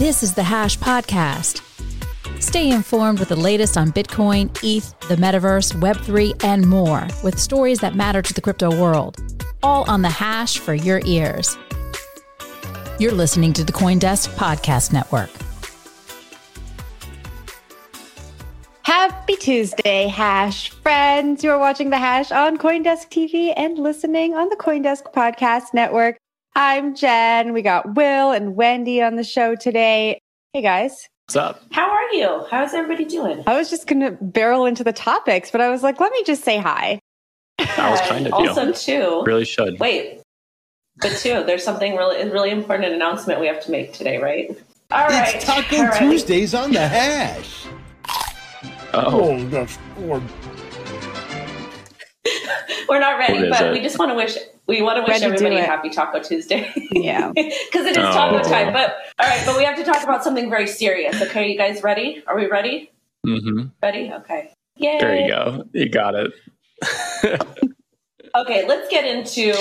This is the Hash Podcast. Stay informed with the latest on Bitcoin, ETH, the metaverse, Web3, and more with stories that matter to the crypto world. All on the Hash for your ears. You're listening to the Coindesk Podcast Network. Happy Tuesday, Hash friends. You are watching The Hash on Coindesk TV and listening on the Coindesk Podcast Network. I'm Jen. We got Will and Wendy on the show today. Hey, guys. What's up? How are you? How's everybody doing? I was just going to barrel into the topics, but I was like, let me just say hi. I was kind of also you. too. Really should. Wait, but too, there's something really really important announcement we have to make today, right? All right. It's Taco All right. Tuesdays on the hash. Oh, oh that's or We're not ready, but it? we just want to wish we want to wish Ready to everybody a happy Taco Tuesday. Yeah. Because it is Oh. taco time. But all right, but we have to talk about something very serious. Okay, you guys ready? Are we ready? hmm Ready? Okay. Yay. there you go. You got it. Okay, let's get into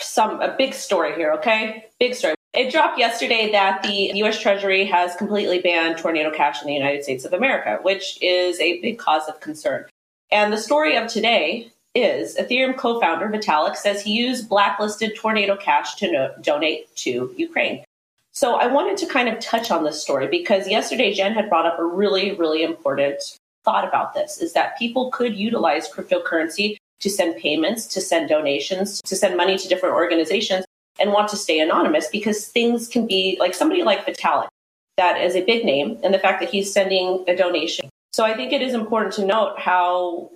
some a big story here, okay? Big story. It dropped yesterday that the US Treasury has completely banned tornado cash in the United States of America, which is a big cause of concern. And the story of today is Ethereum co-founder Vitalik says he used blacklisted tornado cash to no- donate to Ukraine. So I wanted to kind of touch on this story because yesterday Jen had brought up a really, really important thought about this is that people could utilize cryptocurrency to send payments, to send donations, to send money to different organizations and want to stay anonymous because things can be like somebody like Vitalik, that is a big name, and the fact that he's sending a donation. So I think it is important to note how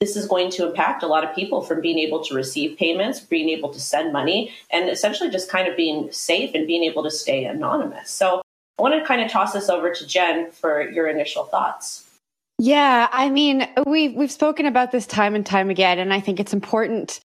this is going to impact a lot of people from being able to receive payments, being able to send money, and essentially just kind of being safe and being able to stay anonymous. So I want to kind of toss this over to Jen for your initial thoughts. Yeah, I mean, we've we've spoken about this time and time again, and I think it's important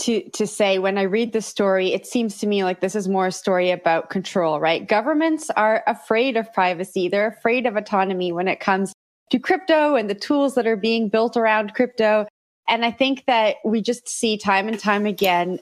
to to say when I read the story, it seems to me like this is more a story about control, right? Governments are afraid of privacy; they're afraid of autonomy when it comes to crypto and the tools that are being built around crypto. And I think that we just see time and time again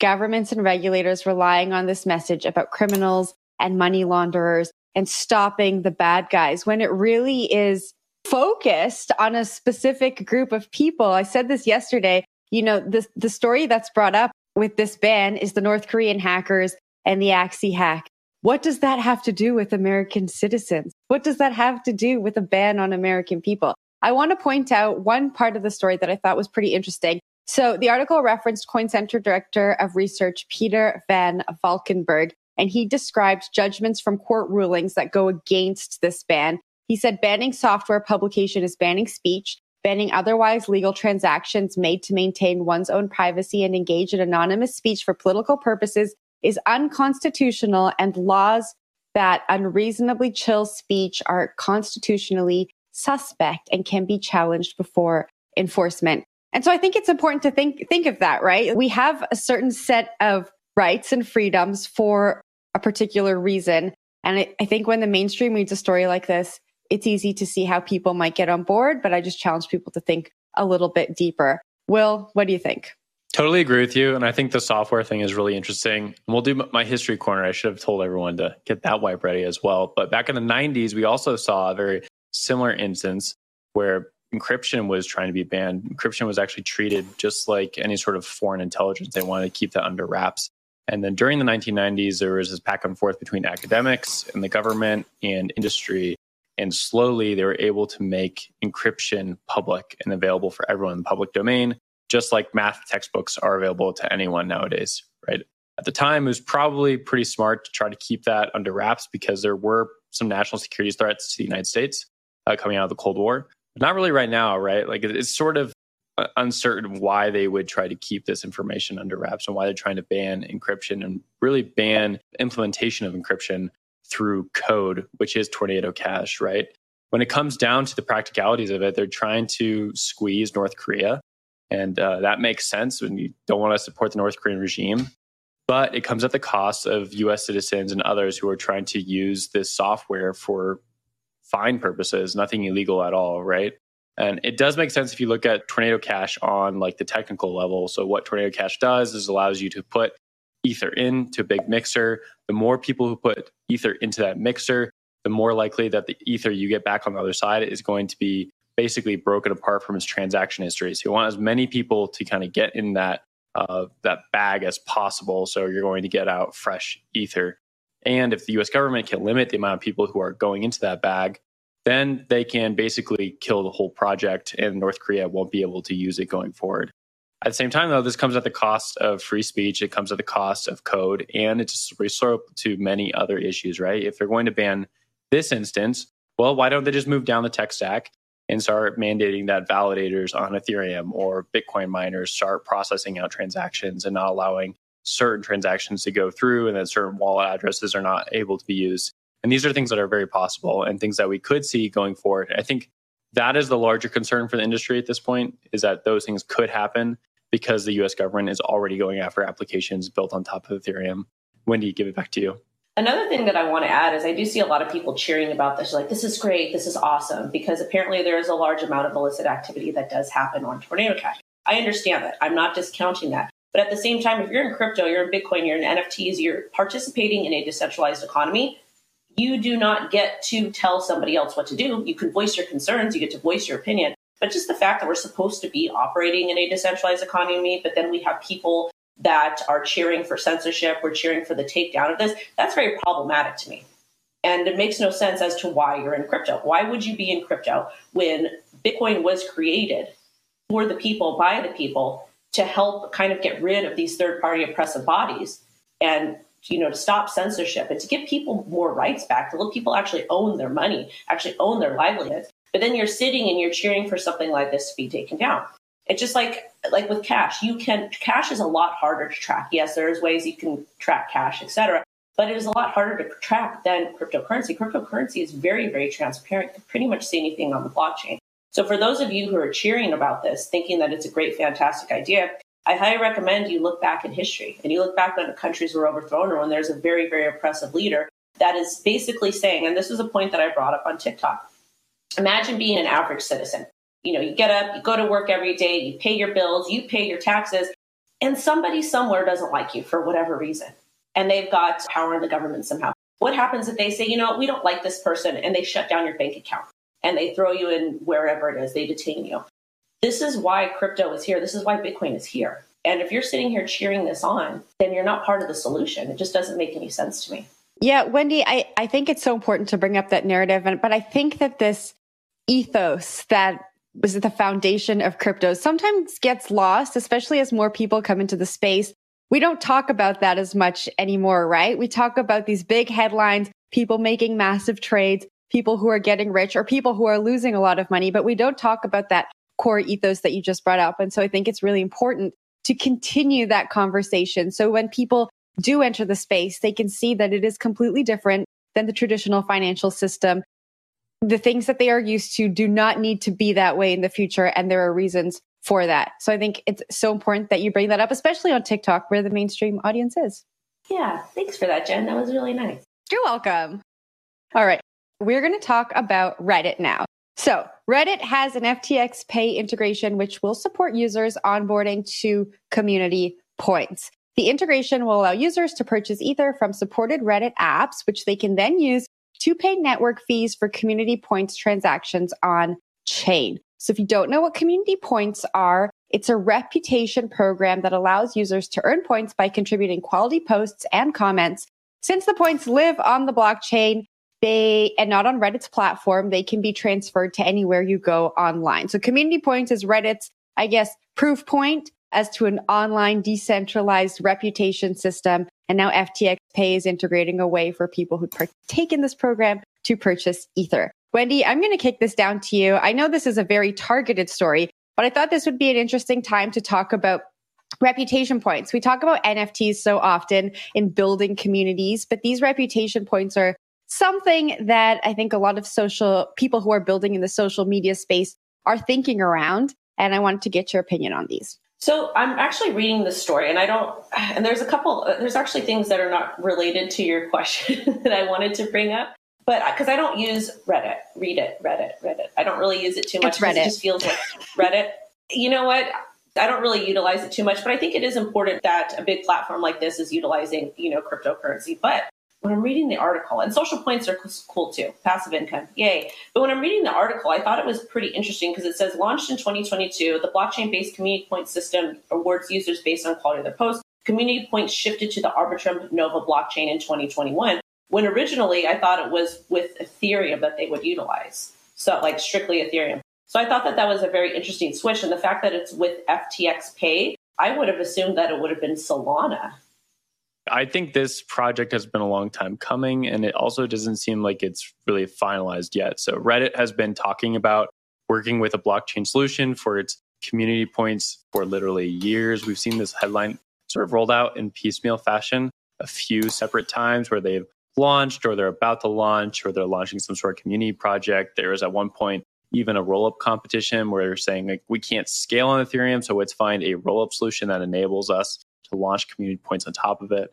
governments and regulators relying on this message about criminals and money launderers and stopping the bad guys when it really is focused on a specific group of people. I said this yesterday. You know, the, the story that's brought up with this ban is the North Korean hackers and the Axie hack. What does that have to do with American citizens? What does that have to do with a ban on American people? I want to point out one part of the story that I thought was pretty interesting. So the article referenced Coin Center Director of Research Peter Van Valkenburgh, and he described judgments from court rulings that go against this ban. He said banning software publication is banning speech, banning otherwise legal transactions made to maintain one's own privacy and engage in anonymous speech for political purposes is unconstitutional and laws that unreasonably chill speech are constitutionally suspect and can be challenged before enforcement. And so I think it's important to think think of that, right? We have a certain set of rights and freedoms for a particular reason. And I, I think when the mainstream reads a story like this, it's easy to see how people might get on board, but I just challenge people to think a little bit deeper. Will, what do you think? Totally agree with you. And I think the software thing is really interesting. And we'll do my history corner. I should have told everyone to get that wipe ready as well. But back in the 90s, we also saw a very similar instance where encryption was trying to be banned. Encryption was actually treated just like any sort of foreign intelligence. They wanted to keep that under wraps. And then during the 1990s, there was this back and forth between academics and the government and industry. And slowly they were able to make encryption public and available for everyone in the public domain, just like math textbooks are available to anyone nowadays, right? At the time, it was probably pretty smart to try to keep that under wraps because there were some national security threats to the United States uh, coming out of the Cold War. But not really right now, right? Like it's sort of uh, uncertain why they would try to keep this information under wraps and why they're trying to ban encryption and really ban implementation of encryption through code, which is Tornado Cash, right? When it comes down to the practicalities of it, they're trying to squeeze North Korea. And uh, that makes sense when you don't want to support the North Korean regime. But it comes at the cost of US citizens and others who are trying to use this software for fine purposes, nothing illegal at all, right? And it does make sense if you look at Tornado Cash on like the technical level. So what Tornado Cash does is allows you to put Ether into a big mixer. The more people who put Ether into that mixer, the more likely that the Ether you get back on the other side is going to be basically broken apart from its transaction history. So you want as many people to kind of get in that uh, that bag as possible. So you're going to get out fresh Ether. And if the US government can limit the amount of people who are going into that bag, then they can basically kill the whole project and North Korea won't be able to use it going forward. At the same time, though, this comes at the cost of free speech. It comes at the cost of code, and it's resort to many other issues, right? If they're going to ban this instance, well, why don't they just move down the tech stack and start mandating that validators on Ethereum or Bitcoin miners start processing out transactions and not allowing certain transactions to go through and that certain wallet addresses are not able to be used? And these are things that are very possible and things that we could see going forward. I think that is the larger concern for the industry at this point is that those things could happen because the US government is already going after applications built on top of Ethereum. Wendy, give it back to you. Another thing that I want to add is I do see a lot of people cheering about this, like, this is great, this is awesome, because apparently there is a large amount of illicit activity that does happen on Tornado Cash. I understand that. I'm not discounting that. But at the same time, if you're in crypto, you're in Bitcoin, you're in NFTs, you're participating in a decentralized economy, you do not get to tell somebody else what to do. You can voice your concerns, you get to voice your opinion. But just the fact that we're supposed to be operating in a decentralized economy, but then we have people that are cheering for censorship, we're cheering for the takedown of this, that's very problematic to me. And it makes no sense as to why you're in crypto. Why would you be in crypto when Bitcoin was created for the people, by the people, to help kind of get rid of these third party oppressive bodies and you know, to stop censorship and to give people more rights back, to let people actually own their money, actually own their livelihoods. But then you're sitting and you're cheering for something like this to be taken down. It's just like like with cash, you can cash is a lot harder to track. Yes, there's ways you can track cash, etc. But it is a lot harder to track than cryptocurrency. Cryptocurrency is very, very transparent. You can pretty much see anything on the blockchain. So for those of you who are cheering about this, thinking that it's a great, fantastic idea, I highly recommend you look back in history and you look back when countries were overthrown or when there's a very, very oppressive leader that is basically saying, and this is a point that I brought up on TikTok. Imagine being an average citizen. You know, you get up, you go to work every day, you pay your bills, you pay your taxes, and somebody somewhere doesn't like you for whatever reason. And they've got power in the government somehow. What happens if they say, you know, we don't like this person and they shut down your bank account and they throw you in wherever it is, they detain you? This is why crypto is here. This is why Bitcoin is here. And if you're sitting here cheering this on, then you're not part of the solution. It just doesn't make any sense to me. Yeah, Wendy, I, I think it's so important to bring up that narrative. And, but I think that this ethos that was the foundation of crypto sometimes gets lost, especially as more people come into the space. We don't talk about that as much anymore, right? We talk about these big headlines, people making massive trades, people who are getting rich or people who are losing a lot of money, but we don't talk about that core ethos that you just brought up. And so I think it's really important to continue that conversation. So when people do enter the space, they can see that it is completely different than the traditional financial system. The things that they are used to do not need to be that way in the future. And there are reasons for that. So I think it's so important that you bring that up, especially on TikTok where the mainstream audience is. Yeah. Thanks for that, Jen. That was really nice. You're welcome. All right. We're going to talk about Reddit now. So Reddit has an FTX Pay integration, which will support users onboarding to community points. The integration will allow users to purchase Ether from supported Reddit apps, which they can then use to pay network fees for community points transactions on chain. So if you don't know what community points are, it's a reputation program that allows users to earn points by contributing quality posts and comments. Since the points live on the blockchain, they and not on Reddit's platform, they can be transferred to anywhere you go online. So community points is Reddit's, I guess, proof point as to an online decentralized reputation system. And now FTX Pay is integrating a way for people who partake in this program to purchase Ether. Wendy, I'm going to kick this down to you. I know this is a very targeted story, but I thought this would be an interesting time to talk about reputation points. We talk about NFTs so often in building communities, but these reputation points are something that I think a lot of social people who are building in the social media space are thinking around. And I wanted to get your opinion on these. So I'm actually reading this story, and I don't. And there's a couple. There's actually things that are not related to your question that I wanted to bring up, but because I don't use Reddit, read it, Reddit, Reddit. I don't really use it too much. Reddit. It just feels like Reddit. You know what? I don't really utilize it too much, but I think it is important that a big platform like this is utilizing, you know, cryptocurrency. But when I'm reading the article, and social points are cool too, passive income, yay. But when I'm reading the article, I thought it was pretty interesting because it says launched in 2022, the blockchain based community point system awards users based on quality of their posts. Community points shifted to the Arbitrum Nova blockchain in 2021, when originally I thought it was with Ethereum that they would utilize. So, like strictly Ethereum. So I thought that that was a very interesting switch. And the fact that it's with FTX Pay, I would have assumed that it would have been Solana I think this project has been a long time coming, and it also doesn't seem like it's really finalized yet. So, Reddit has been talking about working with a blockchain solution for its community points for literally years. We've seen this headline sort of rolled out in piecemeal fashion a few separate times where they've launched or they're about to launch or they're launching some sort of community project. There was at one point even a roll up competition where they're saying like we can't scale on Ethereum, so let's find a roll up solution that enables us to launch community points on top of it.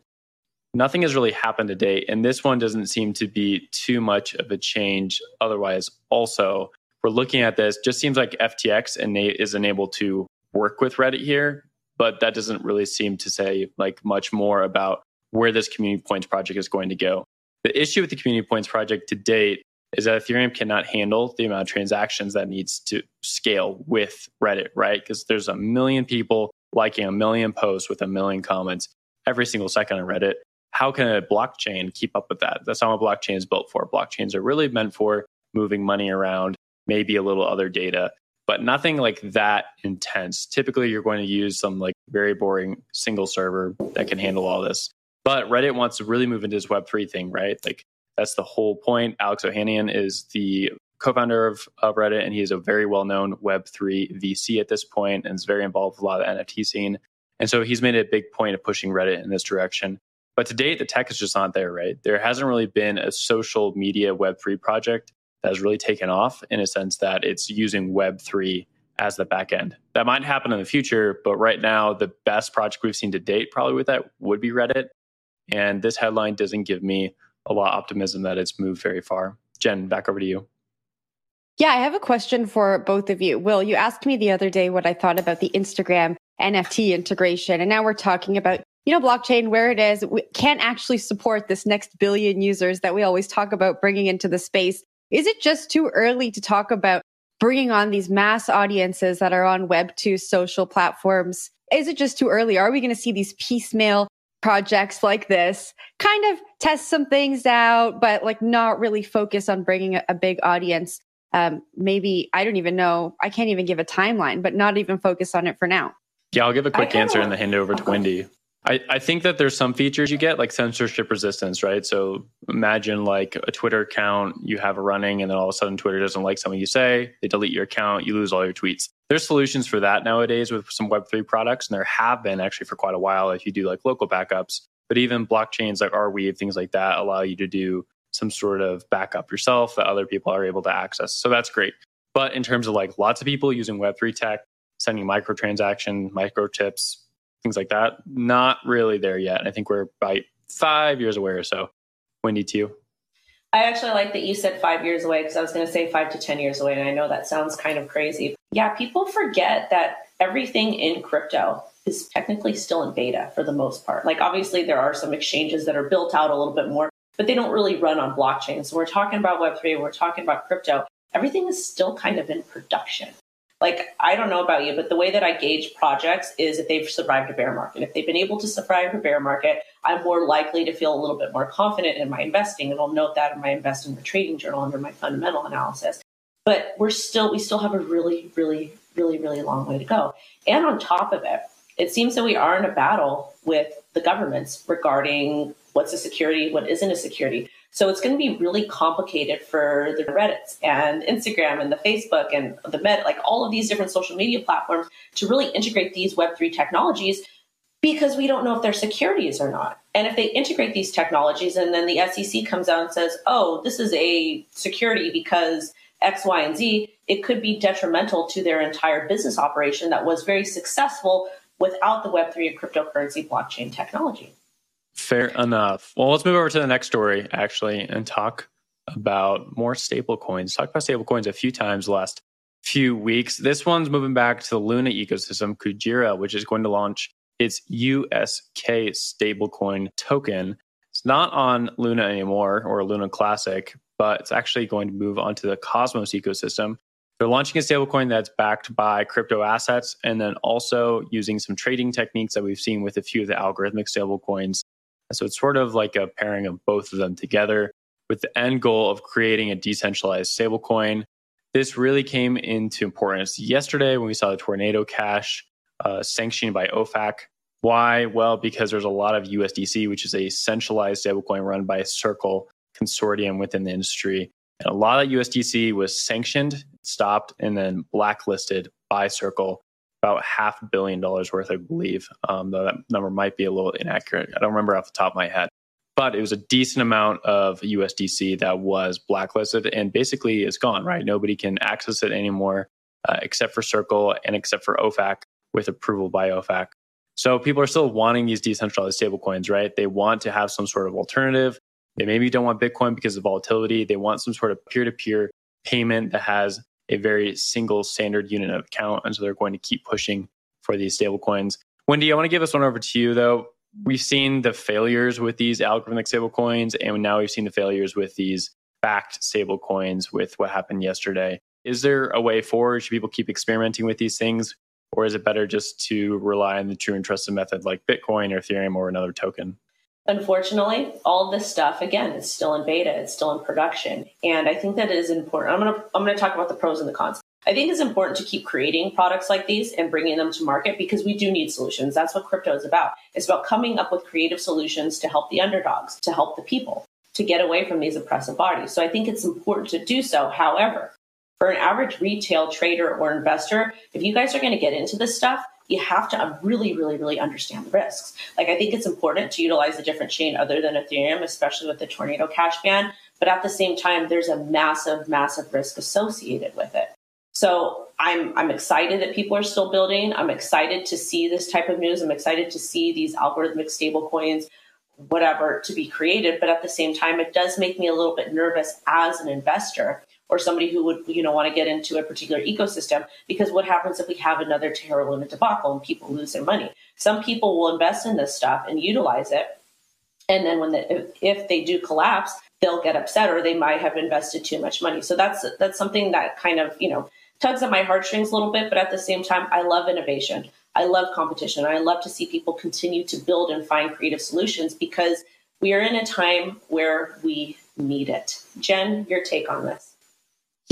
Nothing has really happened to date, and this one doesn't seem to be too much of a change. Otherwise, also, we're looking at this, just seems like FTX is enabled to work with Reddit here, but that doesn't really seem to say like much more about where this community points project is going to go. The issue with the community points project to date is that Ethereum cannot handle the amount of transactions that needs to scale with Reddit, right? Because there's a million people liking a million posts with a million comments every single second on Reddit. How can a blockchain keep up with that? That's not what blockchain is built for. Blockchains are really meant for moving money around, maybe a little other data, but nothing like that intense. Typically, you're going to use some like very boring single server that can handle all this. But Reddit wants to really move into this Web3 thing, right? Like that's the whole point. Alex Ohanian is the co-founder of, of Reddit, and he is a very well-known Web3 VC at this point, and is very involved with a lot of NFT scene. And so he's made a big point of pushing Reddit in this direction. But to date, the tech is just not there, right? There hasn't really been a social media Web3 project that has really taken off in a sense that it's using Web3 as the back end. That might happen in the future, but right now, the best project we've seen to date, probably with that, would be Reddit. And this headline doesn't give me a lot of optimism that it's moved very far. Jen, back over to you. Yeah, I have a question for both of you. Will, you asked me the other day what I thought about the Instagram NFT integration. And now we're talking about, you know, blockchain, where it is, we can't actually support this next billion users that we always talk about bringing into the space. Is it just too early to talk about bringing on these mass audiences that are on Web2 social platforms? Is it just too early? Are we going to see these piecemeal projects like this kind of test some things out, but like not really focus on bringing a, a big audience? Um, maybe I don't even know. I can't even give a timeline, but not even focus on it for now. Yeah, I'll give a quick answer and then hand it over to Wendy. I, I think that there's some features you get like censorship resistance, right? So imagine like a Twitter account you have running and then all of a sudden Twitter doesn't like something you say, they delete your account, you lose all your tweets. There's solutions for that nowadays with some Web3 products, and there have been actually for quite a while if you do like local backups. But even blockchains like Arweave, things like that allow you to do some sort of backup yourself that other people are able to access. So that's great. But in terms of like lots of people using Web3 tech, sending microtransaction, microchips, things like that, not really there yet. I think we're about five years away or so. Wendy, to you. I actually like that you said five years away because I was going to say five to 10 years away. And I know that sounds kind of crazy. Yeah, people forget that everything in crypto is technically still in beta for the most part. Like, obviously, there are some exchanges that are built out a little bit more, but they don't really run on blockchain. So we're talking about Web3, we're talking about crypto. Everything is still kind of in production. Like, I don't know about you, but the way that I gauge projects is if they've survived a bear market. If they've been able to survive a bear market, I'm more likely to feel a little bit more confident in my investing. And I'll note that in my invest in the trading journal under my fundamental analysis. But we're still, we still have a really, really, really, really long way to go. And on top of it, it seems that we are in a battle with the governments regarding what's a security, what isn't a security. So it's going to be really complicated for the Reddits and Instagram and the Facebook and the Med, like all of these different social media platforms to really integrate these Web3 technologies because we don't know if they're securities or not. And if they integrate these technologies and then the SEC comes out and says, oh, this is a security because X, Y, and Z, it could be detrimental to their entire business operation that was very successful without the Web3 and cryptocurrency blockchain technology. Fair enough. Well, let's move over to the next story, actually, and talk about more stable coins. Talked about stable coins a few times last few weeks. This one's moving back to the Luna ecosystem, Kujira, which is going to launch its USK stablecoin token. It's not on Luna anymore or Luna Classic, but it's actually going to move onto the Cosmos ecosystem. They're launching a stablecoin that's backed by crypto assets and then also using some trading techniques that we've seen with a few of the algorithmic stablecoins. So it's sort of like a pairing of both of them together with the end goal of creating a decentralized stablecoin. This really came into importance yesterday when we saw the Tornado Cash uh, sanctioned by OFAC. Why? Well, because there's a lot of USDC, which is a centralized stablecoin run by a Circle consortium within the industry. And a lot of USDC was sanctioned, stopped, and then blacklisted by Circle. About half a billion dollars worth, I believe. Um, though that number might be a little inaccurate. I don't remember off the top of my head. But it was a decent amount of USDC that was blacklisted and basically is gone, right? Nobody can access it anymore uh, except for Circle and except for OFAC with approval by OFAC. So people are still wanting these decentralized stablecoins, right? They want to have some sort of alternative they maybe don't want Bitcoin because of volatility. They want some sort of peer to peer payment that has a very single standard unit of account. And so they're going to keep pushing for these stablecoins. Wendy, I want to give this one over to you, though. We've seen the failures with these algorithmic stablecoins, and now we've seen the failures with these backed stablecoins with what happened yesterday. Is there a way forward? Should people keep experimenting with these things? Or is it better just to rely on the true and trusted method like Bitcoin or Ethereum or another token? Unfortunately, all this stuff again is still in beta, it's still in production. And I think that it is important. I'm going to I'm going to talk about the pros and the cons. I think it's important to keep creating products like these and bringing them to market because we do need solutions. That's what crypto is about. It's about coming up with creative solutions to help the underdogs, to help the people, to get away from these oppressive bodies. So I think it's important to do so. However, for an average retail trader or investor, if you guys are going to get into this stuff, you have to uh, really, really, really understand the risks. Like, I think it's important to utilize a different chain other than Ethereum, especially with the Tornado Cash ban. But at the same time, there's a massive, massive risk associated with it. So I'm I'm excited that people are still building. I'm excited to see this type of news. I'm excited to see these algorithmic stable coins, whatever, to be created. But at the same time, it does make me a little bit nervous as an investor or somebody who would you know want to get into a particular ecosystem because what happens if we have another Terra Luna debacle and people lose their money? Some people will invest in this stuff and utilize it and then when the, if, they do collapse they'll get upset or they might have invested too much money. So that's that's something that kind of you know tugs at my heartstrings a little bit but at the same time i love innovation. I love competition. I love to see people continue to build and find creative solutions because we are in a time where we need it. Jen your take on this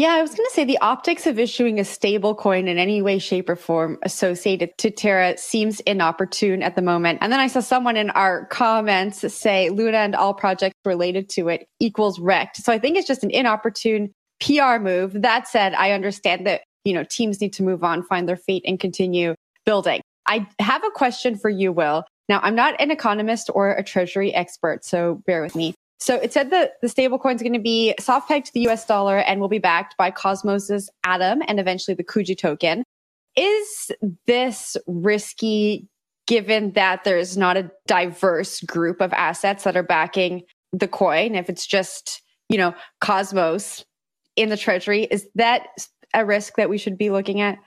yeah, I was going to say the optics of issuing a stable coin in any way, shape, or form associated to Terra seems inopportune at the moment. And then I saw someone in our comments say Luna and all projects related to it equals wrecked. So I think it's just an inopportune PR move. That said, I understand that, you know, teams need to move on, find their feet, and continue building. I have a question for you, Will. Now, I'm not an economist or a treasury expert, so bear with me. So it said that the stablecoin is going to be soft pegged to the US dollar and will be backed by Cosmos's Atom and eventually the Kuji token. Is this risky given that there's not a diverse group of assets that are backing the coin? If it's just, you know, Cosmos in the treasury, is that a risk that we should be looking at?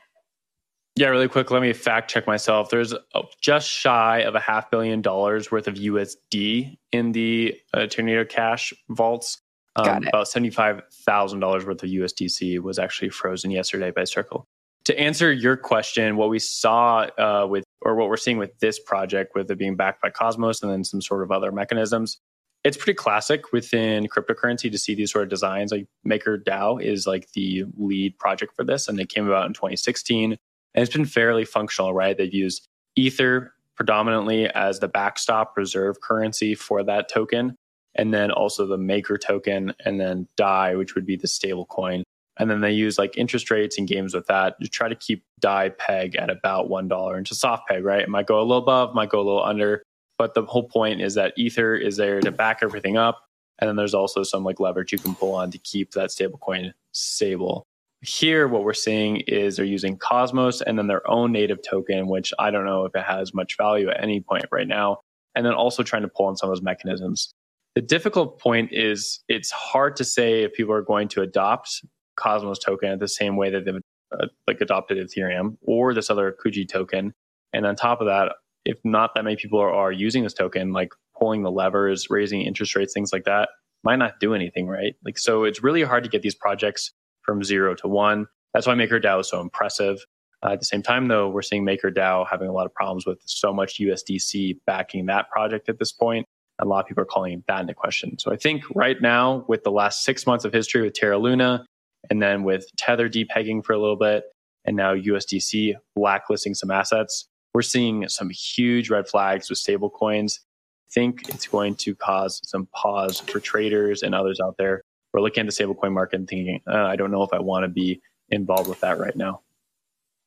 Yeah, really quick, let me fact check myself. There's just shy of a half billion dollars worth of USD in the uh, Tornado Cash vaults. Um, about $75,000 worth of USDC was actually frozen yesterday by Circle. to answer your question, what we saw uh, with, or what we're seeing with this project, with it being backed by Cosmos and then some sort of other mechanisms, it's pretty classic within cryptocurrency to see these sort of designs. Like MakerDAO is like the lead project for this, and it came about in 2016. And it's been fairly functional, right? They've used Ether predominantly as the backstop reserve currency for that token, and then also the Maker token, and then DAI, which would be the stable coin. And then they use like interest rates and games with that to try to keep DAI peg at about $1 into soft peg, right? It might go a little above, might go a little under. But the whole point is that Ether is there to back everything up. And then there's also some like leverage you can pull on to keep that stablecoin stable. Here, what we're seeing is they're using Cosmos and then their own native token, which I don't know if it has much value at any point right now. And then also trying to pull on some of those mechanisms. The difficult point is it's hard to say if people are going to adopt Cosmos token the same way that they've uh, like adopted Ethereum or this other Kuji token. And on top of that, if not that many people are, are using this token, like pulling the levers, raising interest rates, things like that, might not do anything, right? Like, so it's really hard to get these projects from zero to one. That's why MakerDAO is so impressive. Uh, at the same time, though, we're seeing MakerDAO having a lot of problems with so much USDC backing that project at this point. A lot of people are calling that into question. So I think right now, with the last six months of history with Terra Luna, and then with Tether depegging for a little bit, and now USDC blacklisting some assets, we're seeing some huge red flags with stable coins. I think it's going to cause some pause for traders and others out there. We're looking at the stablecoin market and thinking, uh, I don't know if I want to be involved with that right now.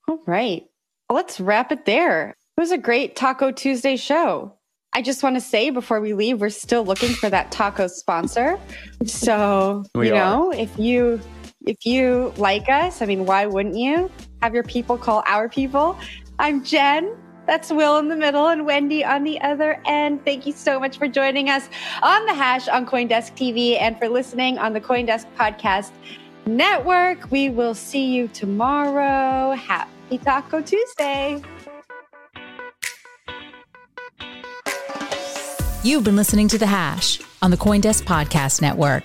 All right. let's wrap it there. It was a great Taco Tuesday show. I just want to say before we leave, we're still looking for that taco sponsor. So, we you know, are. if you if you like us, I mean, why wouldn't you? Have your people call our people. I'm Jen. That's Will in the middle and Wendy on the other end. Thank you so much for joining us on the hash on Coindesk TV and for listening on the Coindesk Podcast Network. We will see you tomorrow. Happy Taco Tuesday. You've been listening to The Hash on the Coindesk Podcast Network.